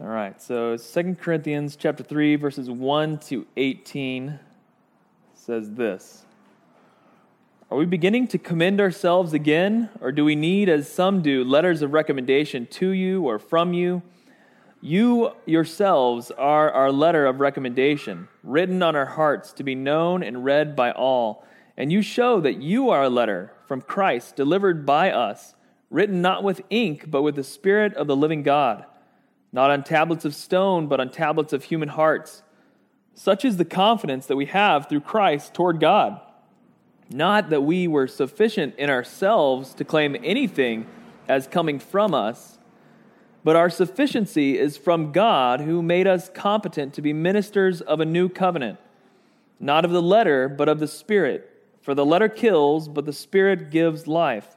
All right, so Second Corinthians chapter 3 verses 1 to 18 says this. Are we beginning to commend ourselves again or do we need as some do letters of recommendation to you or from you? You yourselves are our letter of recommendation, written on our hearts to be known and read by all. And you show that you are a letter from Christ delivered by us, written not with ink but with the spirit of the living God not on tablets of stone, but on tablets of human hearts. Such is the confidence that we have through Christ toward God. Not that we were sufficient in ourselves to claim anything as coming from us, but our sufficiency is from God who made us competent to be ministers of a new covenant, not of the letter, but of the Spirit. For the letter kills, but the Spirit gives life.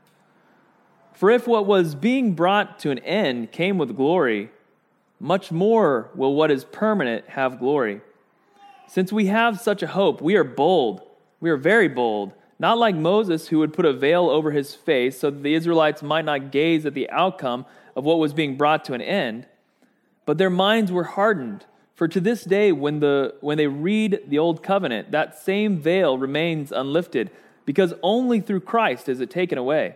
for if what was being brought to an end came with glory, much more will what is permanent have glory. Since we have such a hope, we are bold. We are very bold. Not like Moses, who would put a veil over his face so that the Israelites might not gaze at the outcome of what was being brought to an end. But their minds were hardened. For to this day, when, the, when they read the Old Covenant, that same veil remains unlifted, because only through Christ is it taken away.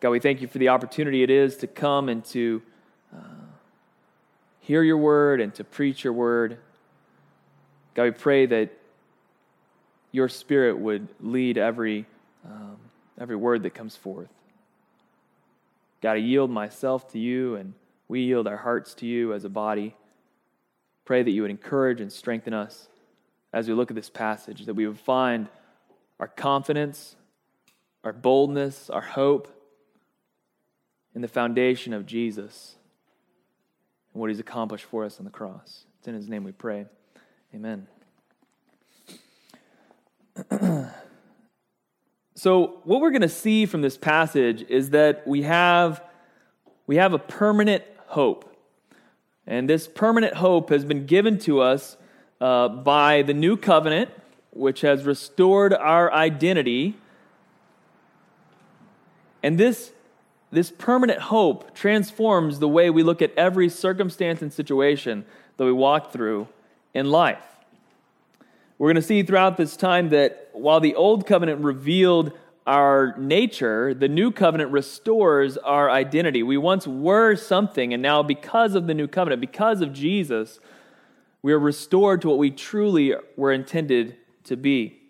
God, we thank you for the opportunity it is to come and to uh, hear your word and to preach your word. God, we pray that your spirit would lead every, um, every word that comes forth. God, I yield myself to you and we yield our hearts to you as a body. Pray that you would encourage and strengthen us as we look at this passage, that we would find our confidence, our boldness, our hope in the foundation of Jesus and what he's accomplished for us on the cross. It's in his name we pray. Amen. so, what we're going to see from this passage is that we have, we have a permanent hope. And this permanent hope has been given to us uh, by the new covenant, which has restored our identity. And this this permanent hope transforms the way we look at every circumstance and situation that we walk through in life. We're going to see throughout this time that while the old covenant revealed our nature, the new covenant restores our identity. We once were something, and now, because of the new covenant, because of Jesus, we are restored to what we truly were intended to be.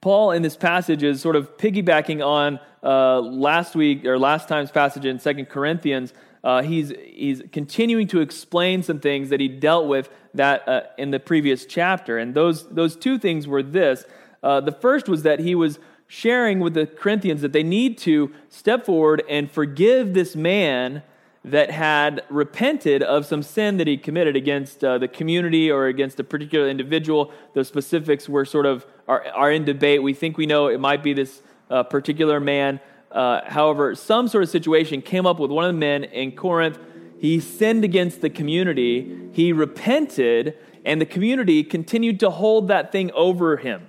Paul, in this passage, is sort of piggybacking on uh, last week or last time's passage in Second Corinthians, uh, he's, he's continuing to explain some things that he dealt with that uh, in the previous chapter. And those, those two things were this. Uh, the first was that he was sharing with the Corinthians that they need to step forward and forgive this man that had repented of some sin that he committed against uh, the community or against a particular individual. The specifics were sort of are, are in debate. We think we know it might be this uh, particular man. Uh, however, some sort of situation came up with one of the men in Corinth. He sinned against the community. He repented, and the community continued to hold that thing over him.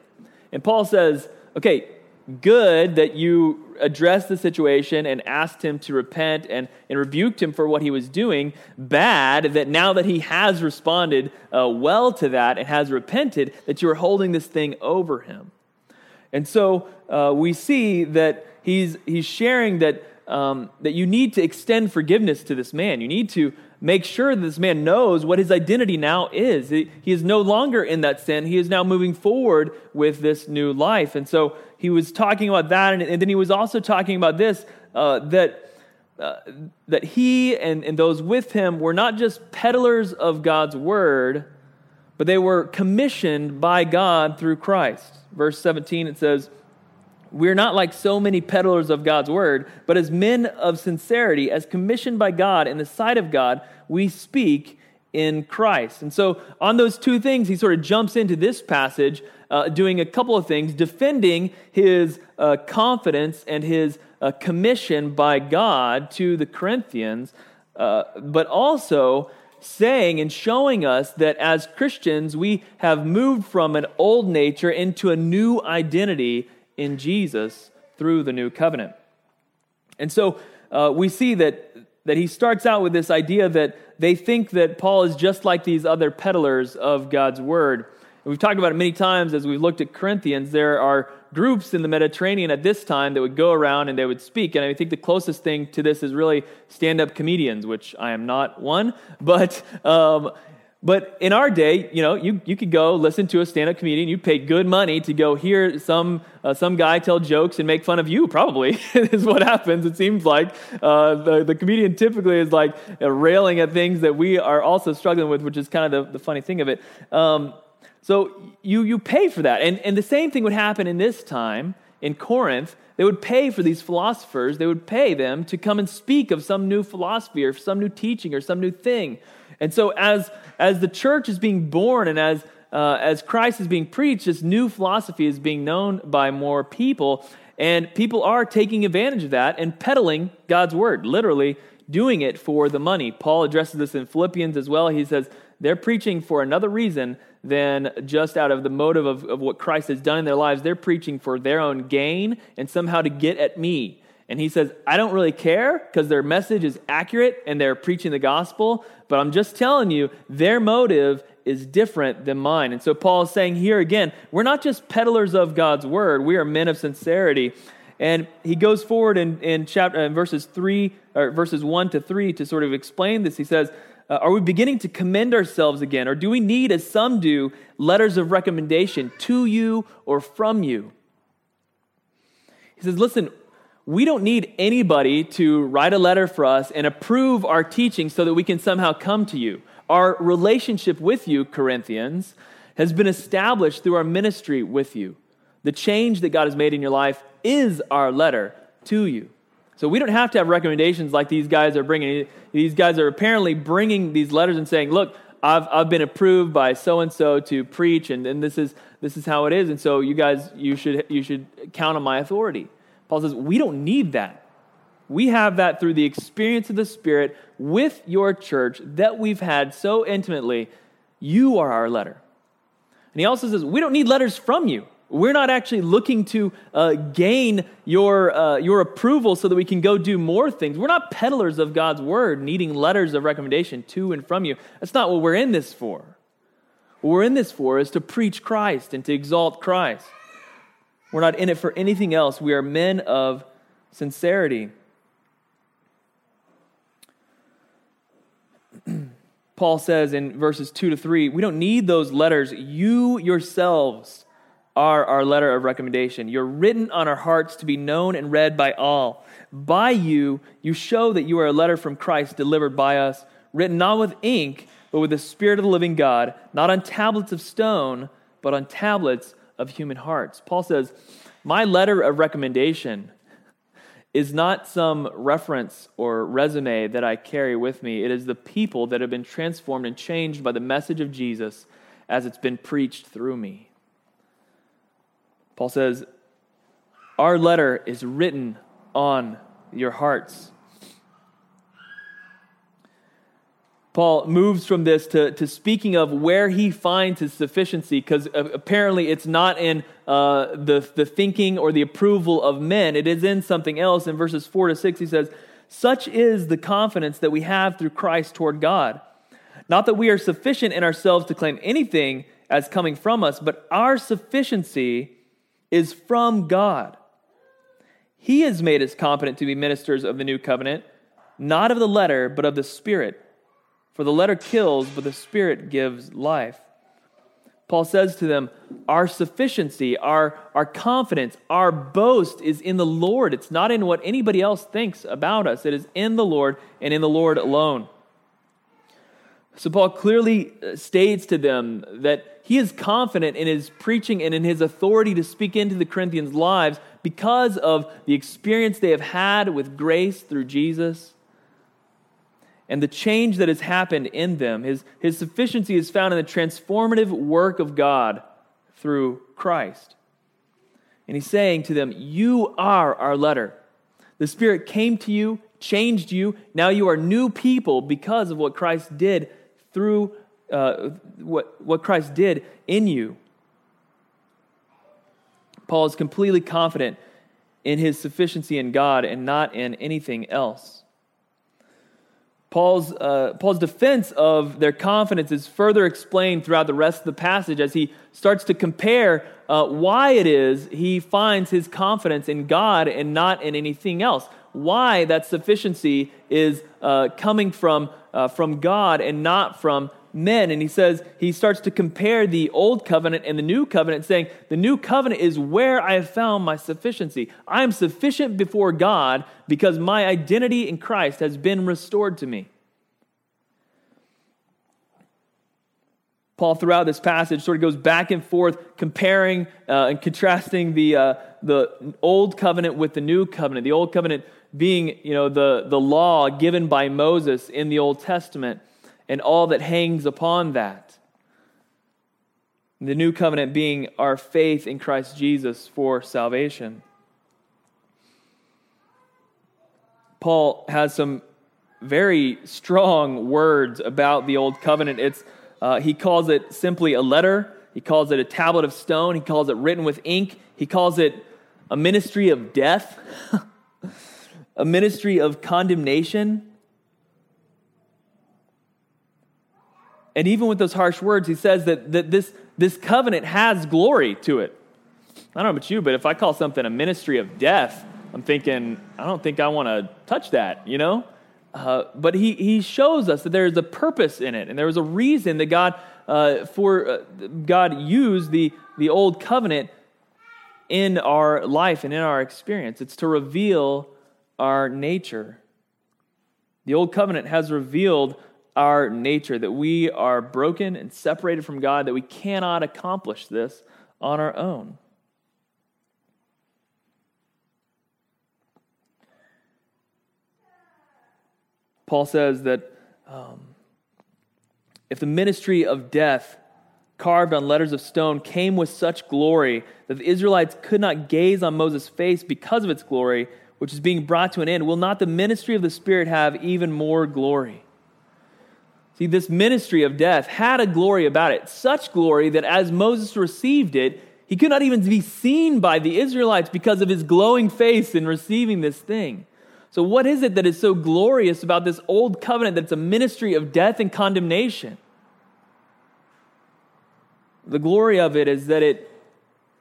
And Paul says, okay, good that you addressed the situation and asked him to repent and, and rebuked him for what he was doing. Bad that now that he has responded uh, well to that and has repented, that you are holding this thing over him. And so uh, we see that he's, he's sharing that, um, that you need to extend forgiveness to this man. You need to make sure that this man knows what his identity now is. He, he is no longer in that sin. He is now moving forward with this new life. And so he was talking about that. And, and then he was also talking about this uh, that. Uh, that he and, and those with him were not just peddlers of God's word, but they were commissioned by God through Christ. Verse 17, it says, We're not like so many peddlers of God's word, but as men of sincerity, as commissioned by God in the sight of God, we speak in Christ. And so, on those two things, he sort of jumps into this passage, uh, doing a couple of things, defending his uh, confidence and his uh, commission by God to the Corinthians, uh, but also saying and showing us that as Christians, we have moved from an old nature into a new identity in Jesus through the new covenant. And so uh, we see that, that he starts out with this idea that they think that Paul is just like these other peddlers of God's word. We've talked about it many times as we've looked at Corinthians. There are groups in the Mediterranean at this time that would go around and they would speak. And I think the closest thing to this is really stand up comedians, which I am not one. But, um, but in our day, you know, you, you could go listen to a stand up comedian. You pay good money to go hear some, uh, some guy tell jokes and make fun of you, probably, is what happens. It seems like uh, the, the comedian typically is like railing at things that we are also struggling with, which is kind of the, the funny thing of it. Um, so you, you pay for that. And, and the same thing would happen in this time in Corinth. They would pay for these philosophers, they would pay them to come and speak of some new philosophy or some new teaching or some new thing. And so as, as the church is being born and as, uh, as Christ is being preached, this new philosophy is being known by more people. And people are taking advantage of that and peddling God's word, literally doing it for the money. Paul addresses this in Philippians as well. He says, they're preaching for another reason than just out of the motive of, of what Christ has done in their lives. They're preaching for their own gain and somehow to get at me. And he says, I don't really care because their message is accurate and they're preaching the gospel, but I'm just telling you, their motive is different than mine. And so Paul is saying here again, we're not just peddlers of God's word, we are men of sincerity. And he goes forward in, in chapter in verses three or verses one to three to sort of explain this. He says, uh, are we beginning to commend ourselves again? Or do we need, as some do, letters of recommendation to you or from you? He says, Listen, we don't need anybody to write a letter for us and approve our teaching so that we can somehow come to you. Our relationship with you, Corinthians, has been established through our ministry with you. The change that God has made in your life is our letter to you. So we don't have to have recommendations like these guys are bringing. These guys are apparently bringing these letters and saying, look, I've, I've been approved by so and so to preach, and, and this, is, this is how it is. And so you guys, you should, you should count on my authority. Paul says, we don't need that. We have that through the experience of the Spirit with your church that we've had so intimately. You are our letter. And he also says, we don't need letters from you. We're not actually looking to uh, gain your, uh, your approval so that we can go do more things. We're not peddlers of God's word, needing letters of recommendation to and from you. That's not what we're in this for. What we're in this for is to preach Christ and to exalt Christ. We're not in it for anything else. We are men of sincerity. Paul says in verses 2 to 3 we don't need those letters. You yourselves are our letter of recommendation. You're written on our hearts to be known and read by all. By you, you show that you are a letter from Christ delivered by us, written not with ink, but with the Spirit of the living God, not on tablets of stone, but on tablets of human hearts. Paul says, My letter of recommendation is not some reference or resume that I carry with me. It is the people that have been transformed and changed by the message of Jesus as it's been preached through me. Paul says, Our letter is written on your hearts. Paul moves from this to, to speaking of where he finds his sufficiency, because apparently it's not in uh, the, the thinking or the approval of men, it is in something else. In verses 4 to 6, he says, Such is the confidence that we have through Christ toward God. Not that we are sufficient in ourselves to claim anything as coming from us, but our sufficiency is from God, He has made us competent to be ministers of the new covenant, not of the letter, but of the Spirit. For the letter kills, but the Spirit gives life. Paul says to them, Our sufficiency, our, our confidence, our boast is in the Lord. It's not in what anybody else thinks about us, it is in the Lord and in the Lord alone. So Paul clearly uh, states to them that he is confident in his preaching and in his authority to speak into the Corinthians' lives because of the experience they have had with grace through Jesus and the change that has happened in them. His, his sufficiency is found in the transformative work of God through Christ. And he's saying to them, You are our letter. The Spirit came to you, changed you. Now you are new people because of what Christ did through uh, what, what Christ did in you. Paul is completely confident in his sufficiency in God and not in anything else. Paul's, uh, Paul's defense of their confidence is further explained throughout the rest of the passage as he starts to compare uh, why it is he finds his confidence in God and not in anything else. Why that sufficiency is uh, coming from, uh, from God and not from men. And he says, he starts to compare the old covenant and the new covenant, saying, The new covenant is where I have found my sufficiency. I am sufficient before God because my identity in Christ has been restored to me. Paul, throughout this passage, sort of goes back and forth, comparing uh, and contrasting the, uh, the old covenant with the new covenant. The old covenant being, you know, the, the law given by Moses in the Old Testament and all that hangs upon that. The new covenant being our faith in Christ Jesus for salvation. Paul has some very strong words about the old covenant. It's, uh, he calls it simply a letter, he calls it a tablet of stone, he calls it written with ink, he calls it a ministry of death, a ministry of condemnation. And even with those harsh words, he says that, that this, this covenant has glory to it. I don't know about you, but if I call something a ministry of death, I'm thinking, I don't think I want to touch that, you know? Uh, but he, he shows us that there is a purpose in it, and there was a reason that God, uh, for, uh, God used the, the old covenant in our life and in our experience. It's to reveal our nature. The old covenant has revealed our nature, that we are broken and separated from God, that we cannot accomplish this on our own. Paul says that um, if the ministry of death carved on letters of stone came with such glory that the Israelites could not gaze on Moses' face because of its glory, which is being brought to an end, will not the ministry of the Spirit have even more glory? See, this ministry of death had a glory about it, such glory that as Moses received it, he could not even be seen by the Israelites because of his glowing face in receiving this thing. So, what is it that is so glorious about this old covenant that's a ministry of death and condemnation? The glory of it is that it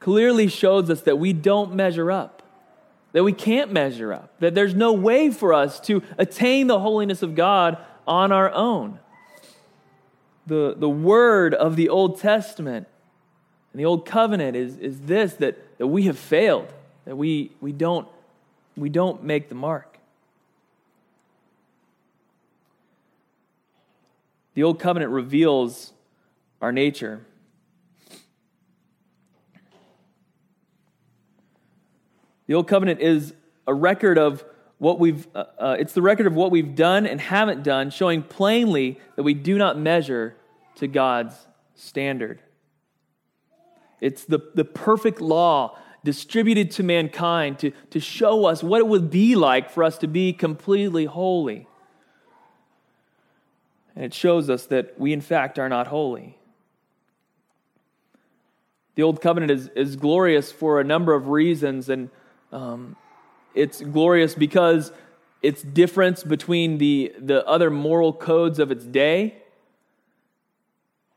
clearly shows us that we don't measure up, that we can't measure up, that there's no way for us to attain the holiness of God on our own the, the word of the Old Testament and the Old Covenant is, is this that, that we have failed, that we, we, don't, we don't make the mark. The Old Covenant reveals our nature. The Old Covenant is a record of what we've, uh, uh, it's the record of what we've done and haven't done, showing plainly that we do not measure to God's standard. It's the, the perfect law distributed to mankind to, to show us what it would be like for us to be completely holy. And it shows us that we, in fact, are not holy. The Old Covenant is, is glorious for a number of reasons, and um, it's glorious because it's difference between the, the other moral codes of its day.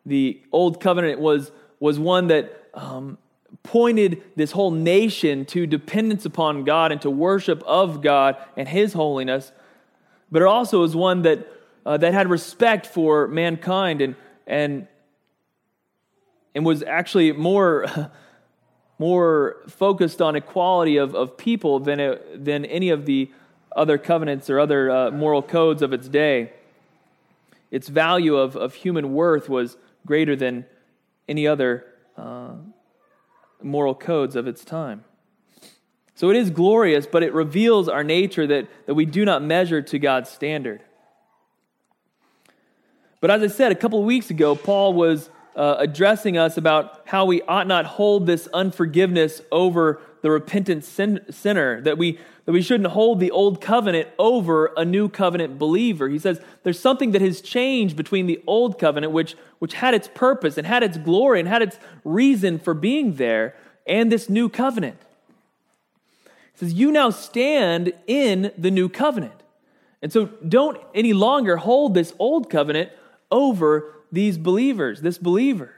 The Old Covenant was, was one that um, pointed this whole nation to dependence upon God and to worship of God and His holiness, but it also was one that, uh, that had respect for mankind and, and, and was actually more, more focused on equality of, of people than, it, than any of the other covenants or other uh, moral codes of its day. Its value of, of human worth was greater than any other uh, moral codes of its time. So it is glorious, but it reveals our nature that, that we do not measure to God's standard. But as I said a couple of weeks ago, Paul was uh, addressing us about how we ought not hold this unforgiveness over the repentant sin- sinner, that we, that we shouldn't hold the old covenant over a new covenant believer. He says there's something that has changed between the old covenant, which, which had its purpose and had its glory and had its reason for being there, and this new covenant. He says, You now stand in the new covenant. And so don't any longer hold this old covenant over these believers, this believer.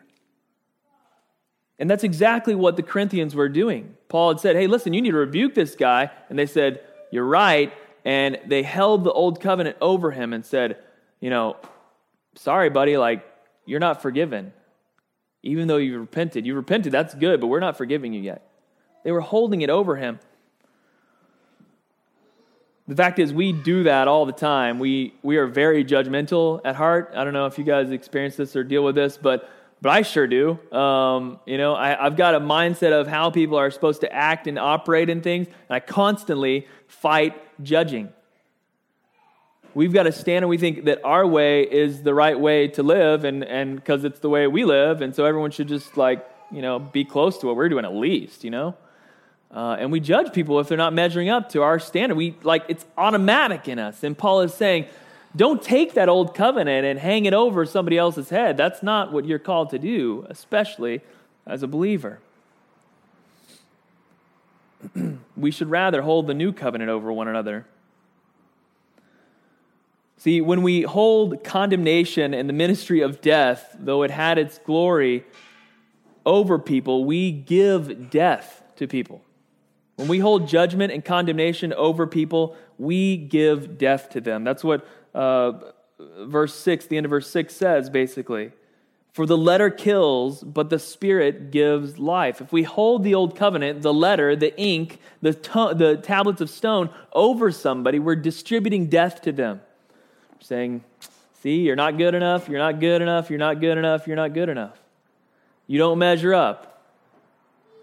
And that's exactly what the Corinthians were doing. Paul had said, Hey, listen, you need to rebuke this guy. And they said, You're right. And they held the old covenant over him and said, You know, sorry, buddy, like, you're not forgiven. Even though you repented. You repented, that's good, but we're not forgiving you yet. They were holding it over him. The fact is, we do that all the time. We, we are very judgmental at heart. I don't know if you guys experience this or deal with this, but, but I sure do. Um, you know, I, I've got a mindset of how people are supposed to act and operate in things, and I constantly fight judging. We've got a standard. We think that our way is the right way to live, and and because it's the way we live, and so everyone should just like you know be close to what we're doing at least. You know, uh, and we judge people if they're not measuring up to our standard. We like it's automatic in us. And Paul is saying, don't take that old covenant and hang it over somebody else's head. That's not what you're called to do, especially as a believer. we should rather hold the new covenant over one another. See, when we hold condemnation and the ministry of death, though it had its glory over people, we give death to people. When we hold judgment and condemnation over people, we give death to them. That's what uh, verse 6, the end of verse 6 says, basically. For the letter kills, but the Spirit gives life. If we hold the old covenant, the letter, the ink, the, to- the tablets of stone over somebody, we're distributing death to them. We're saying, see, you're not good enough, you're not good enough, you're not good enough, you're not good enough. You don't measure up.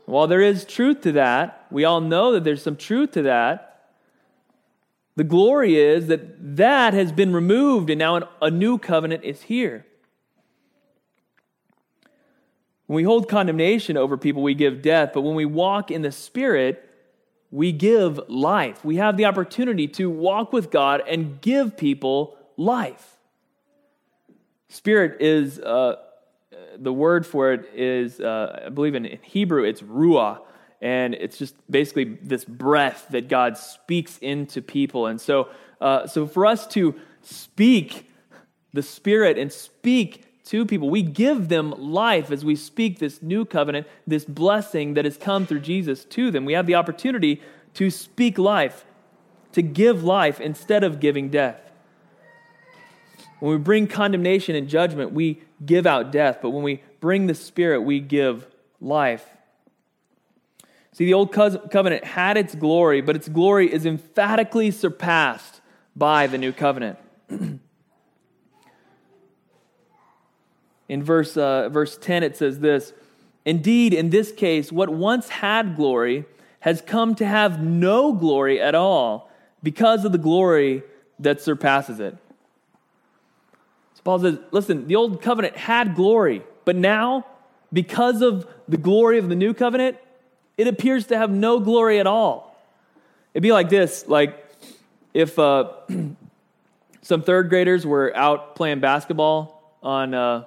While there is truth to that, we all know that there's some truth to that. The glory is that that has been removed and now a new covenant is here. When we hold condemnation over people, we give death, but when we walk in the Spirit, we give life. We have the opportunity to walk with God and give people life. Spirit is. Uh, the word for it is, uh, I believe in, Hebrew, it's ruah. And it's just basically this breath that God speaks into people. And so, uh, so for us to speak the Spirit and speak to people, we give them life as we speak this new covenant, this blessing that has come through Jesus to them. We have the opportunity to speak life, to give life instead of giving death. When we bring condemnation and judgment, we give out death, but when we bring the Spirit, we give life. See, the Old Covenant had its glory, but its glory is emphatically surpassed by the New Covenant. in verse, uh, verse 10, it says this Indeed, in this case, what once had glory has come to have no glory at all because of the glory that surpasses it. So Paul says, listen, the old covenant had glory, but now, because of the glory of the new covenant, it appears to have no glory at all. It'd be like this like if uh, some third graders were out playing basketball on, uh,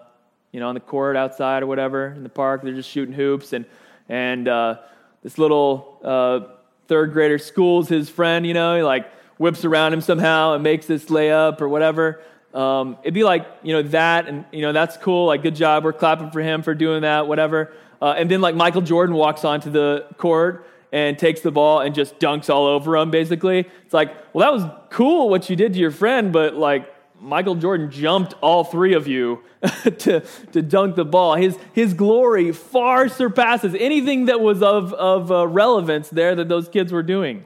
you know, on the court outside or whatever in the park, they're just shooting hoops, and, and uh, this little uh, third grader schools his friend, you know, he like whips around him somehow and makes this layup or whatever. Um, it'd be like, you know, that, and, you know, that's cool. Like, good job. We're clapping for him for doing that, whatever. Uh, and then like Michael Jordan walks onto the court and takes the ball and just dunks all over him, basically. It's like, well, that was cool what you did to your friend, but like Michael Jordan jumped all three of you to, to dunk the ball. His, his glory far surpasses anything that was of, of uh, relevance there that those kids were doing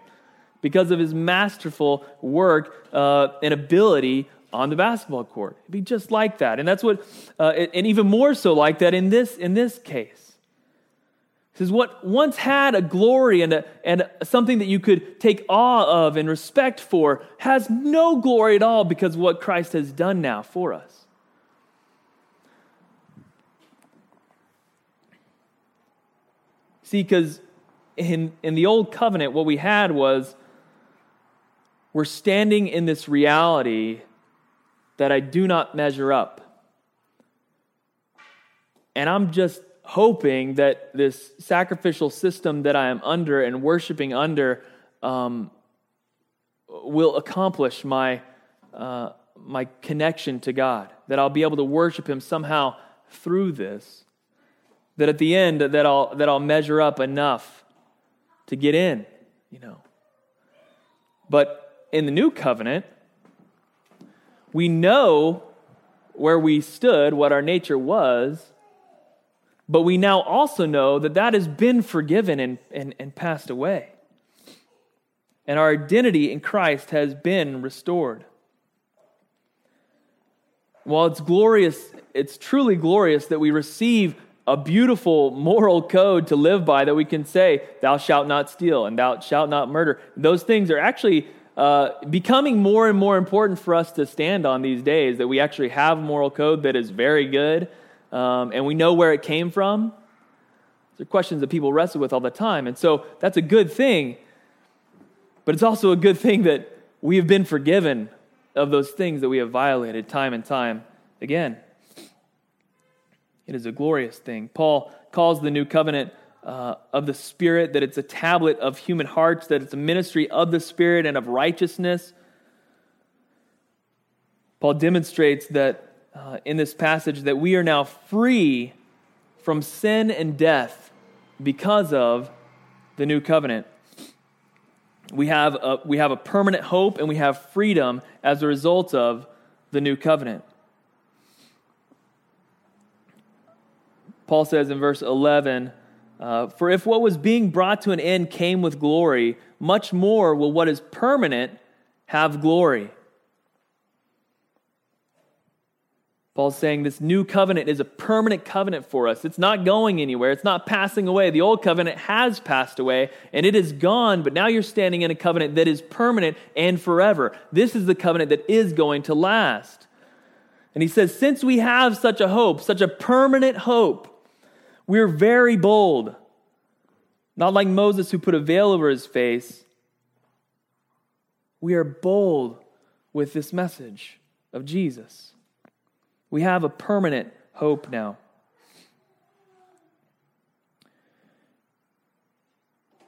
because of his masterful work uh, and ability on the basketball court. It'd be just like that. And that's what, uh, and even more so like that in this, in this case. Is what once had a glory and, a, and something that you could take awe of and respect for has no glory at all because of what Christ has done now for us. See, because in, in the old covenant, what we had was we're standing in this reality that I do not measure up. And I'm just hoping that this sacrificial system that I am under and worshiping under um, will accomplish my, uh, my connection to God, that I'll be able to worship Him somehow through this, that at the end that I'll, that I'll measure up enough to get in, you know. But in the new covenant, we know where we stood, what our nature was, but we now also know that that has been forgiven and, and, and passed away. And our identity in Christ has been restored. While it's glorious, it's truly glorious that we receive a beautiful moral code to live by that we can say, Thou shalt not steal and thou shalt not murder. Those things are actually uh, becoming more and more important for us to stand on these days, that we actually have moral code that is very good um, and we know where it came from. These are questions that people wrestle with all the time. And so that's a good thing. But it's also a good thing that we have been forgiven of those things that we have violated time and time again. It is a glorious thing. Paul calls the new covenant uh, of the Spirit, that it's a tablet of human hearts, that it's a ministry of the Spirit and of righteousness. Paul demonstrates that uh, in this passage that we are now free from sin and death because of the new covenant. We have, a, we have a permanent hope and we have freedom as a result of the new covenant. Paul says in verse 11, uh, For if what was being brought to an end came with glory, much more will what is permanent have glory. Paul's saying this new covenant is a permanent covenant for us. It's not going anywhere, it's not passing away. The old covenant has passed away and it is gone, but now you're standing in a covenant that is permanent and forever. This is the covenant that is going to last. And he says, since we have such a hope, such a permanent hope, we're very bold. Not like Moses who put a veil over his face. We are bold with this message of Jesus. We have a permanent hope now.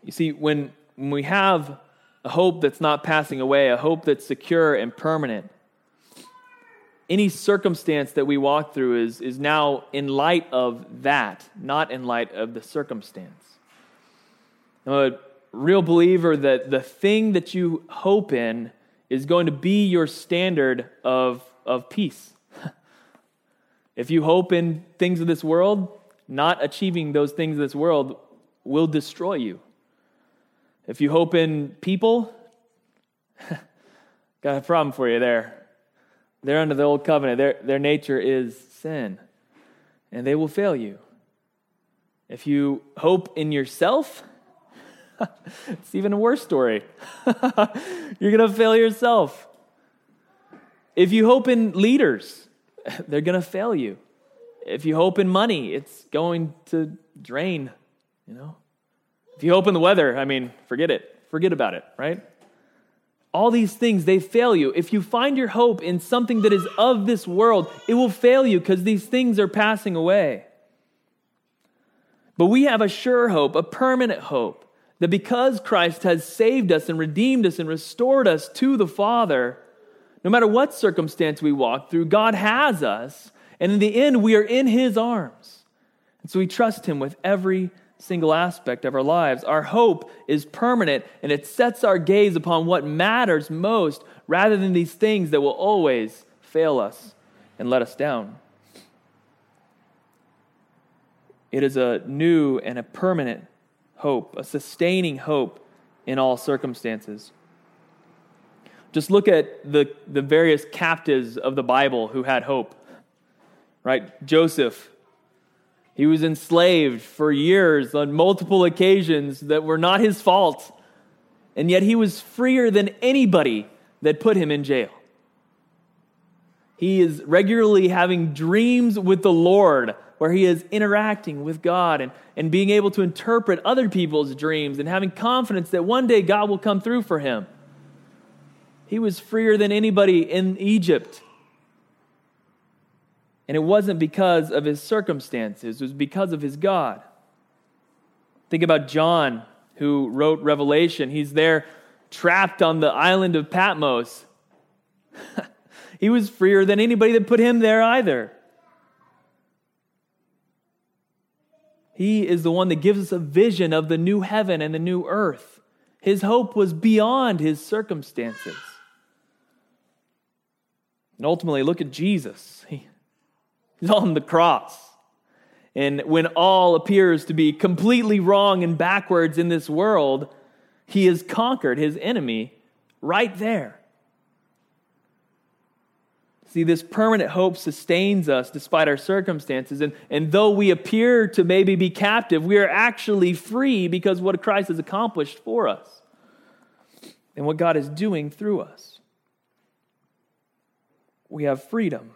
You see, when, when we have a hope that's not passing away, a hope that's secure and permanent, any circumstance that we walk through is, is now in light of that, not in light of the circumstance. I'm a real believer that the thing that you hope in is going to be your standard of, of peace. If you hope in things of this world, not achieving those things of this world will destroy you. If you hope in people, got a problem for you there. They're under the old covenant. Their, their nature is sin, and they will fail you. If you hope in yourself, it's even a worse story. You're going to fail yourself. If you hope in leaders, they're going to fail you. If you hope in money, it's going to drain, you know. If you hope in the weather, I mean, forget it. Forget about it, right? All these things, they fail you. If you find your hope in something that is of this world, it will fail you because these things are passing away. But we have a sure hope, a permanent hope, that because Christ has saved us and redeemed us and restored us to the Father, no matter what circumstance we walk through, God has us. And in the end, we are in His arms. And so we trust Him with every single aspect of our lives. Our hope is permanent and it sets our gaze upon what matters most rather than these things that will always fail us and let us down. It is a new and a permanent hope, a sustaining hope in all circumstances. Just look at the, the various captives of the Bible who had hope. Right? Joseph, he was enslaved for years on multiple occasions that were not his fault, and yet he was freer than anybody that put him in jail. He is regularly having dreams with the Lord where he is interacting with God and, and being able to interpret other people's dreams and having confidence that one day God will come through for him. He was freer than anybody in Egypt. And it wasn't because of his circumstances, it was because of his God. Think about John, who wrote Revelation. He's there trapped on the island of Patmos. He was freer than anybody that put him there either. He is the one that gives us a vision of the new heaven and the new earth. His hope was beyond his circumstances. And ultimately, look at Jesus. He, he's on the cross. And when all appears to be completely wrong and backwards in this world, he has conquered his enemy right there. See, this permanent hope sustains us despite our circumstances. And, and though we appear to maybe be captive, we are actually free because what Christ has accomplished for us and what God is doing through us. We have freedom.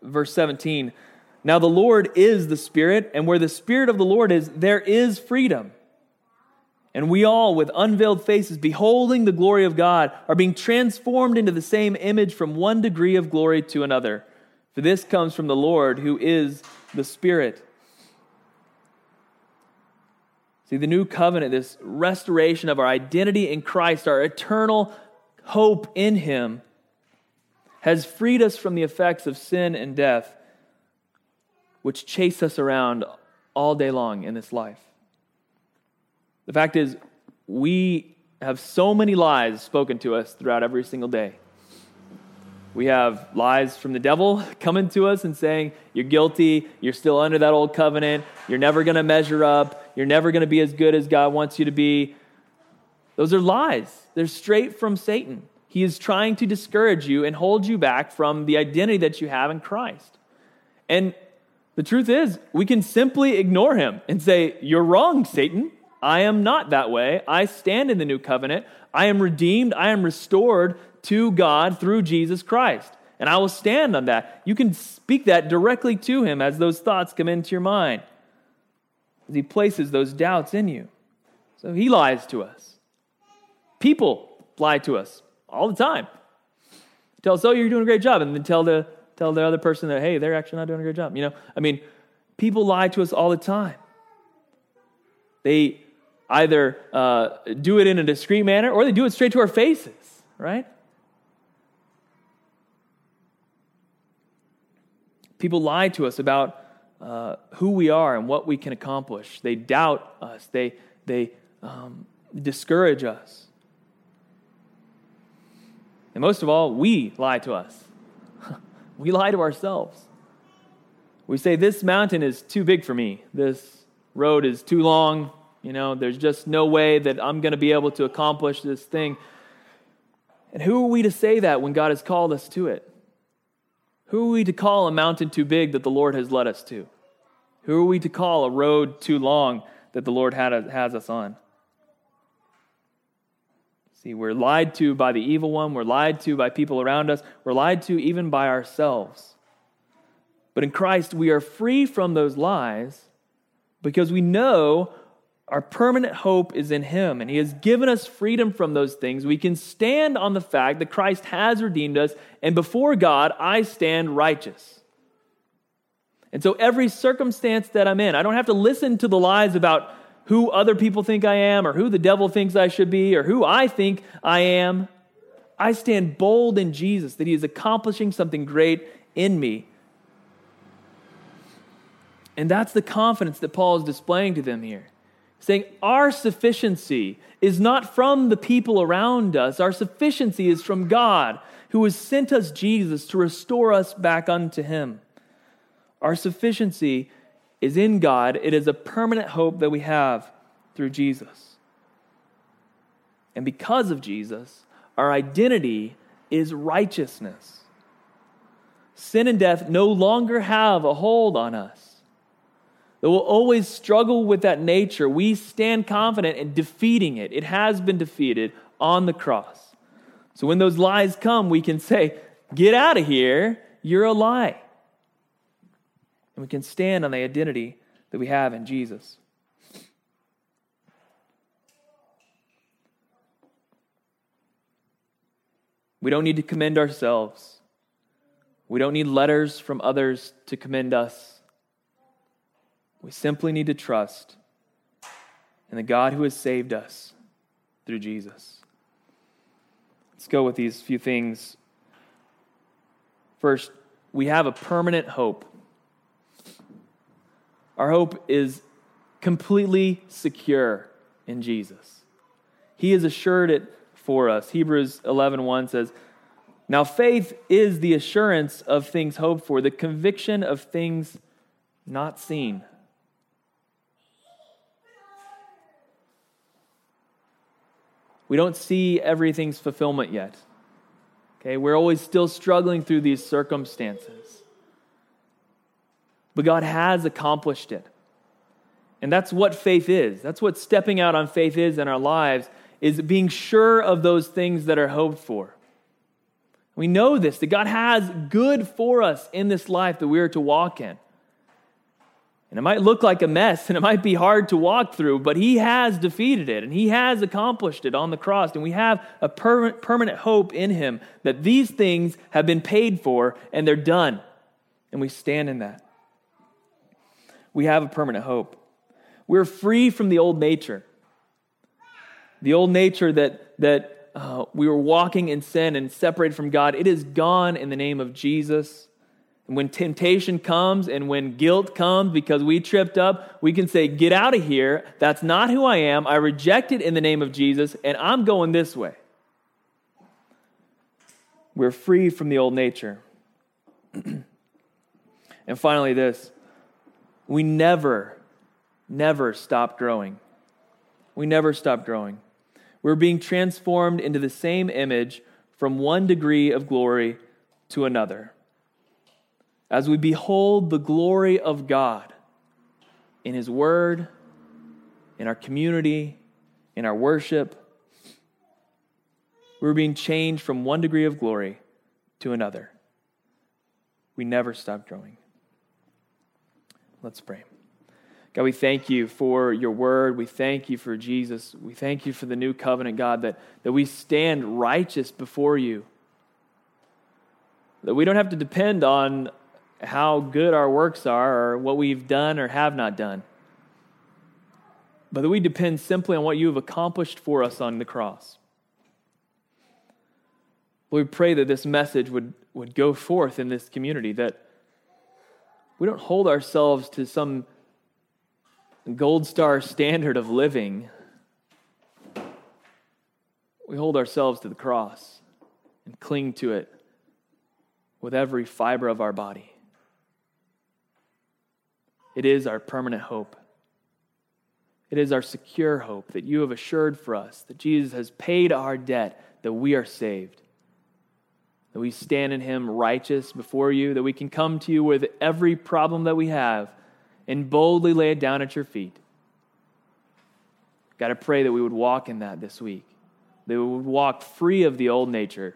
Verse 17 Now the Lord is the Spirit, and where the Spirit of the Lord is, there is freedom. And we all, with unveiled faces, beholding the glory of God, are being transformed into the same image from one degree of glory to another. For this comes from the Lord, who is the Spirit. See, the new covenant, this restoration of our identity in Christ, our eternal hope in Him, has freed us from the effects of sin and death, which chase us around all day long in this life. The fact is, we have so many lies spoken to us throughout every single day. We have lies from the devil coming to us and saying, You're guilty. You're still under that old covenant. You're never going to measure up. You're never going to be as good as God wants you to be. Those are lies. They're straight from Satan. He is trying to discourage you and hold you back from the identity that you have in Christ. And the truth is, we can simply ignore him and say, You're wrong, Satan. I am not that way. I stand in the new covenant. I am redeemed. I am restored to God through Jesus Christ. And I will stand on that. You can speak that directly to Him as those thoughts come into your mind, as He places those doubts in you. So He lies to us. People lie to us all the time. Tell us, oh, you're doing a great job, and then tell the, tell the other person that, hey, they're actually not doing a great job. You know, I mean, people lie to us all the time. They either uh, do it in a discreet manner or they do it straight to our faces, right? People lie to us about uh, who we are and what we can accomplish. They doubt us, they, they um, discourage us. And most of all, we lie to us. we lie to ourselves. We say, This mountain is too big for me. This road is too long. You know, there's just no way that I'm going to be able to accomplish this thing. And who are we to say that when God has called us to it? Who are we to call a mountain too big that the Lord has led us to? Who are we to call a road too long that the Lord has us on? See, we're lied to by the evil one, we're lied to by people around us, we're lied to even by ourselves. But in Christ, we are free from those lies because we know our permanent hope is in Him, and He has given us freedom from those things. We can stand on the fact that Christ has redeemed us, and before God, I stand righteous. And so, every circumstance that I'm in, I don't have to listen to the lies about who other people think I am, or who the devil thinks I should be, or who I think I am. I stand bold in Jesus that He is accomplishing something great in me And that's the confidence that Paul is displaying to them here. Saying, Our sufficiency is not from the people around us, our sufficiency is from God, who has sent us Jesus to restore us back unto Him. Our sufficiency is in God, it is a permanent hope that we have through Jesus. And because of Jesus, our identity is righteousness. Sin and death no longer have a hold on us. Though we'll always struggle with that nature, we stand confident in defeating it. It has been defeated on the cross. So when those lies come, we can say, Get out of here, you're a lie. And we can stand on the identity that we have in Jesus. We don't need to commend ourselves. We don't need letters from others to commend us. We simply need to trust in the God who has saved us through Jesus. Let's go with these few things. First, we have a permanent hope. Our hope is completely secure in Jesus. He has assured it for us. Hebrews 11:1 1 says, "Now faith is the assurance of things hoped for, the conviction of things not seen." We don't see everything's fulfillment yet. Okay, we're always still struggling through these circumstances. But God has accomplished it. And that's what faith is. That's what stepping out on faith is in our lives is being sure of those things that are hoped for. We know this, that God has good for us in this life that we are to walk in. And it might look like a mess and it might be hard to walk through, but He has defeated it and He has accomplished it on the cross. And we have a per- permanent hope in Him that these things have been paid for and they're done. And we stand in that. We have a permanent hope. We're free from the old nature the old nature that, that uh, we were walking in sin and separated from God, it is gone in the name of Jesus. And when temptation comes and when guilt comes because we tripped up, we can say, Get out of here. That's not who I am. I reject it in the name of Jesus, and I'm going this way. We're free from the old nature. and finally, this we never, never stop growing. We never stop growing. We're being transformed into the same image from one degree of glory to another. As we behold the glory of God in His Word, in our community, in our worship, we're being changed from one degree of glory to another. We never stop growing. Let's pray. God, we thank you for your word. We thank you for Jesus. We thank you for the new covenant, God, that, that we stand righteous before you. That we don't have to depend on how good our works are or what we've done or have not done. But that we depend simply on what you have accomplished for us on the cross. We pray that this message would, would go forth in this community, that we don't hold ourselves to some gold star standard of living, we hold ourselves to the cross and cling to it with every fiber of our body. It is our permanent hope. It is our secure hope that you have assured for us that Jesus has paid our debt, that we are saved, that we stand in Him righteous before you, that we can come to you with every problem that we have and boldly lay it down at your feet. Got to pray that we would walk in that this week, that we would walk free of the old nature,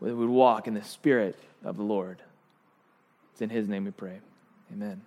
that we would walk in the Spirit of the Lord. It's in His name we pray. Amen.